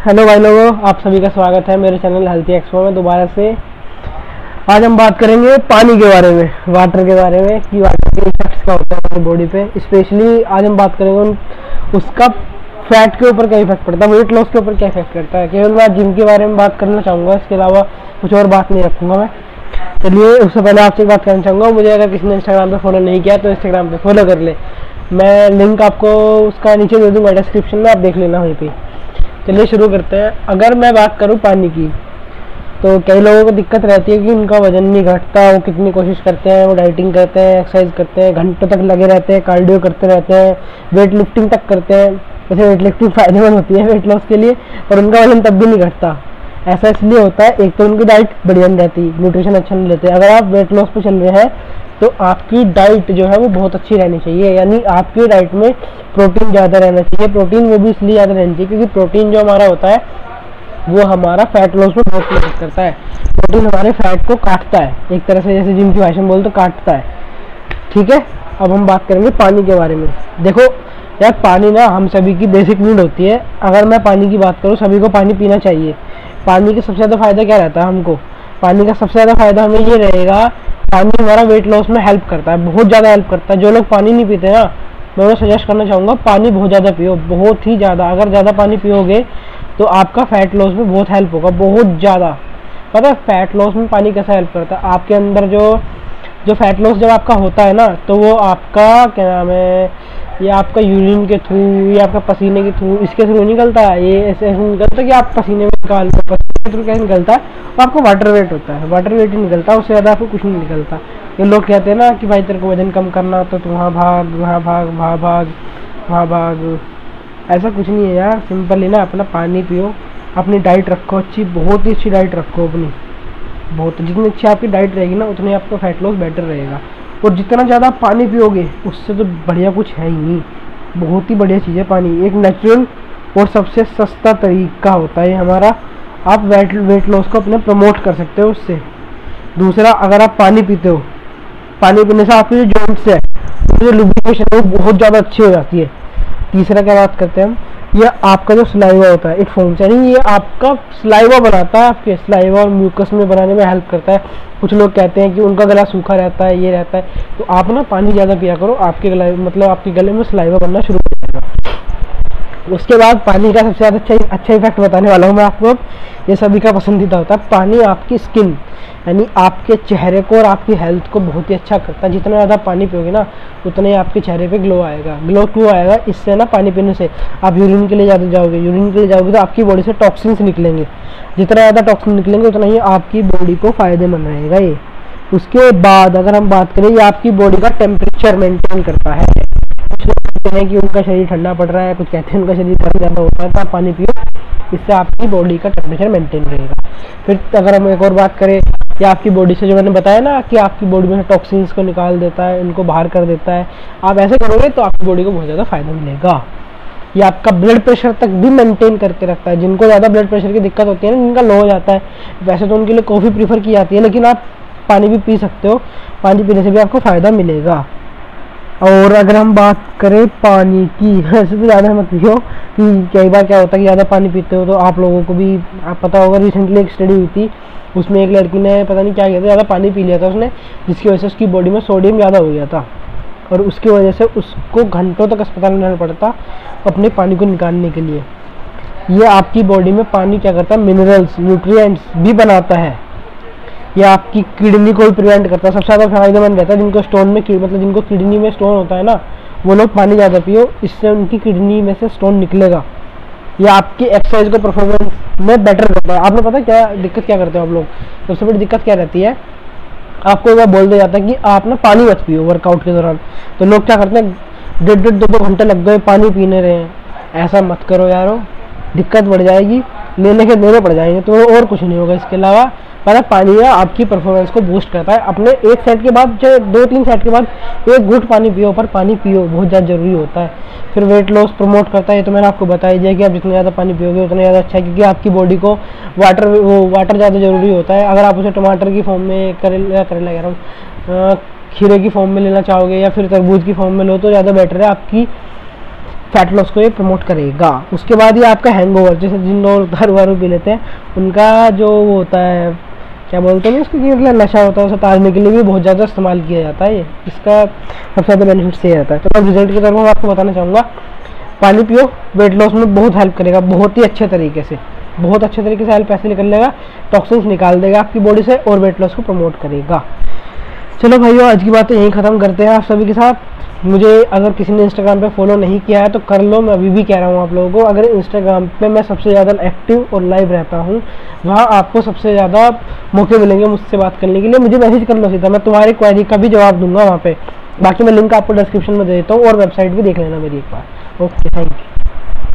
Hello भाई लोगों, आप सभी का स्वागत है मेरे चैनल हेल्थी एक्सपो में दोबारा से। आज हम बात करेंगे पानी के बारे में वाटर के बारे में, कि वाटर के इफेक्ट्स क्या होता है हमारी बॉडी पे। स्पेशली आज हम बात करेंगे उन, उसका फैट के ऊपर क्या इफ़ेक्ट पड़ता है वेट लॉस के ऊपर क्या इफ़ेक्ट करता है। केवल मैं जिम के बारे में बात करना चाहूँगा, इसके अलावा कुछ और बात नहीं रखूँगा मैं। चलिए, उससे पहले आपसे बात करना चाहूँगा, मुझे अगर किसी ने इंस्टाग्राम पर फॉलो नहीं किया तो इंस्टाग्राम पर फॉलो कर ले। मैं लिंक आपको उसका नीचे दे दूँगा डिस्क्रिप्शन में, आप देख लेना वहीं पे। चलिए शुरू करते हैं। अगर मैं बात करूँ पानी की तो कई लोगों को दिक्कत रहती है कि उनका वज़न नहीं घटता, वो कितनी कोशिश करते हैं, वो डाइटिंग करते हैं एक्सरसाइज करते हैं, घंटों तक लगे रहते हैं कार्डियो करते रहते हैं वेट लिफ्टिंग तक करते हैं। वैसे वेट लिफ्टिंग फ़ायदेमंद होती है वेट लॉस के लिए, पर उनका वज़न तब भी नहीं घटता। ऐसा इसलिए होता है, एक तो उनकी डाइट बढ़िया नहीं रहती न्यूट्रिशन अच्छा नहीं लेते। अगर आप वेट लॉस पर चल रहे हैं तो आपकी डाइट जो है वो बहुत अच्छी रहनी चाहिए, यानी आपकी डाइट में प्रोटीन ज़्यादा रहना चाहिए। प्रोटीन वो भी इसलिए ज़्यादा रहनी चाहिए क्योंकि प्रोटीन जो हमारा होता है, वो हमारा फैट लॉस में बहुत मदद करता है। प्रोटीन हमारे फैट को काटता है। एक तरह से जैसे जिम की भाषा में बोल तो काटता है। ठीक है? अब हम बात करेंगे पानी के बारे में। देखो, यार पानी ना हम सभी की बेसिक नीड होती है। अगर मैं पानी की बात करूँ, सभी को पानी पीना चाहिए। पानी का सबसे ज़्यादा फ़ायदा क्या रहता है हमको? पानी का सबसे ज़्यादा फ़ायदा हमें ये रहेगा पानी हमारा वेट लॉस में हेल्प करता है, बहुत ज़्यादा हेल्प करता है। जो लोग पानी नहीं पीते ना, मैं उन्हें सजेस्ट करना चाहूँगा, पानी बहुत ज़्यादा पियो, बहुत ही ज़्यादा। अगर ज़्यादा पानी पियोगे तो आपका फैट लॉस में बहुत हेल्प होगा, बहुत ज़्यादा। पता है फैट लॉस में पानी कैसा हेल्प करता है? आपके अंदर जो जो फैट लॉस जब आपका होता है ना तो वो आपका, क्या नाम है, ये आपका यूरिन के थ्रू या आपका पसीने के थ्रू इसके थ्रू निकलता है। ये ऐसे निकलता है कि आप पसीने में निकाल थ्रू कैसे निकलता है और आपको वाटर वेट होता है। वाटर वेट ही निकलता है उससे ज़्यादा आपको कुछ नहीं निकलता। ये लोग कहते हैं ना कि भाई तेरे को वज़न कम करना तो तू वहाँ भाग वहाँ भाग वहाँ भाग वहाँ भाग। ऐसा कुछ नहीं है यार। सिंपल ही ना, अपना पानी पियो, अपनी डाइट रखो, अच्छी, बहुत ही अच्छी डाइट रखो अपनी। बहुत, जितनी अच्छी आपकी डाइट रहेगी ना, उतनी आपका फैट लॉस बेटर रहेगा। और जितना ज़्यादा पानी पियोगे, उससे तो बढ़िया कुछ है ही नहीं। बहुत ही बढ़िया चीज़ है पानी। एक नेचुरल और सबसे सस्ता तरीका होता है हमारा आप वेट वेट लॉस को अपने प्रमोट कर सकते हो उससे। दूसरा, अगर आप पानी पीते हो, पानी पीने से आपकी जो जॉइंट्स है जो लुब्रिकेशन है, वो बहुत ज़्यादा अच्छी हो जाती है। तीसरा, क्या बात करते हैं हम? ये आपका जो स्लाइवा होता है इट फॉर्म्स यानी ये आपका स्लाइवा बनाता है, आपके स्लाइवा और म्यूकस में बनाने में हेल्प करता है। कुछ लोग कहते हैं कि उनका गला सूखा रहता है, ये रहता है। तो आप ना पानी ज़्यादा पिया करो, आपके गला मतलब आपके गले में स्लाइवा बनना शुरू हो जाएगा उसके बाद पानी का सबसे ज़्यादा अच्छा अच्छा इफ़ेक्ट बताने वाला हूँ मैं आपको। ये सभी का पसंदीदा होता है पानी आपकी स्किन यानी आपके चेहरे को और आपकी हेल्थ को बहुत ही अच्छा करता है। जितना ज़्यादा पानी पियोगे ना, उतना ही आपके चेहरे पे ग्लो आएगा। ग्लो क्यों आएगा? इससे ना पानी पीने से। आप यूरिन के लिए ज़्यादा जाओगे यूरिन के लिए जाओगे तो आपकी बॉडी से टॉक्सिन्स निकलेंगे। जितना ज़्यादा टॉक्सिन निकलेंगे, उतना ही आपकी बॉडी को फ़ायदेमंद रहेगा ये। उसके बाद अगर हम बात करें, ये आपकी बॉडी का टेम्परेचर मेंटेन करता है। कुछ लोग कहते हैं कि उनका शरीर ठंडा पड़ रहा है, कुछ कहते हैं उनका शरीर गर्म ज़्यादा होता है तो आप पानी पियो, इससे आपकी बॉडी का टेम्परेचर मेंटेन रहेगा। फिर अगर हम एक और बात करें कि आपकी बॉडी से जो मैंने बताया ना कि आपकी बॉडी में टॉक्सिन्स को निकाल देता है उनको बाहर कर देता है, आप ऐसे करोगे तो आपकी बॉडी को बहुत ज़्यादा फ़ायदा मिलेगा। ये आपका ब्लड प्रेशर तक भी मेंटेन करके रखता है। जिनको ज़्यादा ब्लड प्रेशर की दिक्कत होती है ना जिनका लो हो जाता है। वैसे तो उनके लिए कॉफ़ी प्रीफर की जाती है, लेकिन आप पानी भी पी सकते हो। पानी पीने से भी आपको फ़ायदा मिलेगा। और अगर हम बात करें पानी की तो ज़्यादा मत पियो कि कई बार क्या होता है कि ज़्यादा पानी पीते हो तो आप लोगों को भी, आप पता होगा रिसेंटली एक स्टडी हुई थी, उसमें एक लड़की ने पता नहीं क्या किया था, ज़्यादा पानी पी लिया था उसने, जिसकी वजह से उसकी बॉडी में सोडियम ज़्यादा हो गया था। और उसकी वजह से उसको घंटों तक अस्पताल में रहना पड़ता अपने पानी को निकालने के लिए। ये आपकी बॉडी में पानी क्या करता है? मिनरल्स न्यूट्रिएंट्स भी बनाता है। ये आपकी किडनी को भी प्रिवेंट करता है। सबसे ज़्यादा फ़ायदेमंद रहता है जिनको स्टोन में मतलब जिनको किडनी में स्टोन होता है ना, वो लोग पानी ज़्यादा पियो, इससे उनकी किडनी में से स्टोन निकलेगा। ये आपकी एक्सरसाइज को परफॉर्मेंस में बेटर करता है। आपने पता क्या दिक्कत क्या करते हो आप लोग? सबसे बड़ी दिक्कत क्या रहती है? आपको एक बार बोल दिया जाता है कि आप ना पानी मत पियो वर्कआउट के दौरान। तो लोग क्या करते हैं डेढ़ डेढ़ दो दो घंटे लग गए पानी पीने रहे हैं। ऐसा मत करो यारो। दिक्कत बढ़ जाएगी, लेने के देने पड़ जाएँगे तो और कुछ नहीं होगा। इसके अलावा मतलब पानी आपकी परफॉर्मेंस को बूस्ट करता है। अपने एक सेट के बाद, चाहे दो तीन सेट के बाद, एक गुट पानी पियो, पर पानी पियो, बहुत ज़्यादा ज़रूरी होता है। फिर वेट लॉस प्रमोट करता है। तो मैंने आपको बताया दिया कि आप जितना ज़्यादा पानी पियोगे, उतना ज़्यादा अच्छा है, क्योंकि आपकी बॉडी को वाटर वो वाटर ज़्यादा ज़रूरी होता है। अगर आप उसे टमाटर की फॉर्म में करेला करेला कह खीरे की फॉर्म में लेना चाहोगे, या फिर तरबूज की फॉर्म में लो तो ज़्यादा बेटर है। आपकी फैट लॉस को ये प्रमोट करेगा। उसके बाद ये आपका हैंगओवर जैसे जिन लोग दारू वारू पी लेते हैं, उनका जो वो होता है क्या बोलते हैं उसको कि मतलब नशा होता है, उसे तारने के लिए भी बहुत ज़्यादा इस्तेमाल किया जाता है ये। इसका सबसे ज़्यादा बेनिफिट से रहता है। तो अब रिज़ल्ट की तरफ़ मैं आपको बताना चाहूँगा, पानी पियो वेट लॉस में बहुत हेल्प करेगा, बहुत ही अच्छे तरीके से। बहुत अच्छे तरीके से हेल्प ऐसे निकल लेगा टॉक्सिन्स निकाल देगा आपकी बॉडी से और वेट लॉस को प्रमोट करेगा। चलो भाइयों, आज की बातें यहीं ख़त्म करते हैं आप सभी के साथ। मुझे अगर किसी ने इंस्टाग्राम पे फॉलो नहीं किया है तो कर लो, मैं अभी भी कह रहा हूँ आप लोगों को। अगर इंस्टाग्राम पे मैं सबसे ज़्यादा एक्टिव और लाइव रहता हूँ, वहाँ आपको सबसे ज़्यादा मौके मिलेंगे मुझसे बात करने के लिए। मुझे मैसेज कर लो सीधा, मैं तुम्हारी क्वारी का भी जवाब दूँगा वहाँ पर बाकी मैं लिंक आपको डिस्क्रिप्शन में दे देता हूँ और वेबसाइट भी देख लेना मेरी एक बार। Okay thank you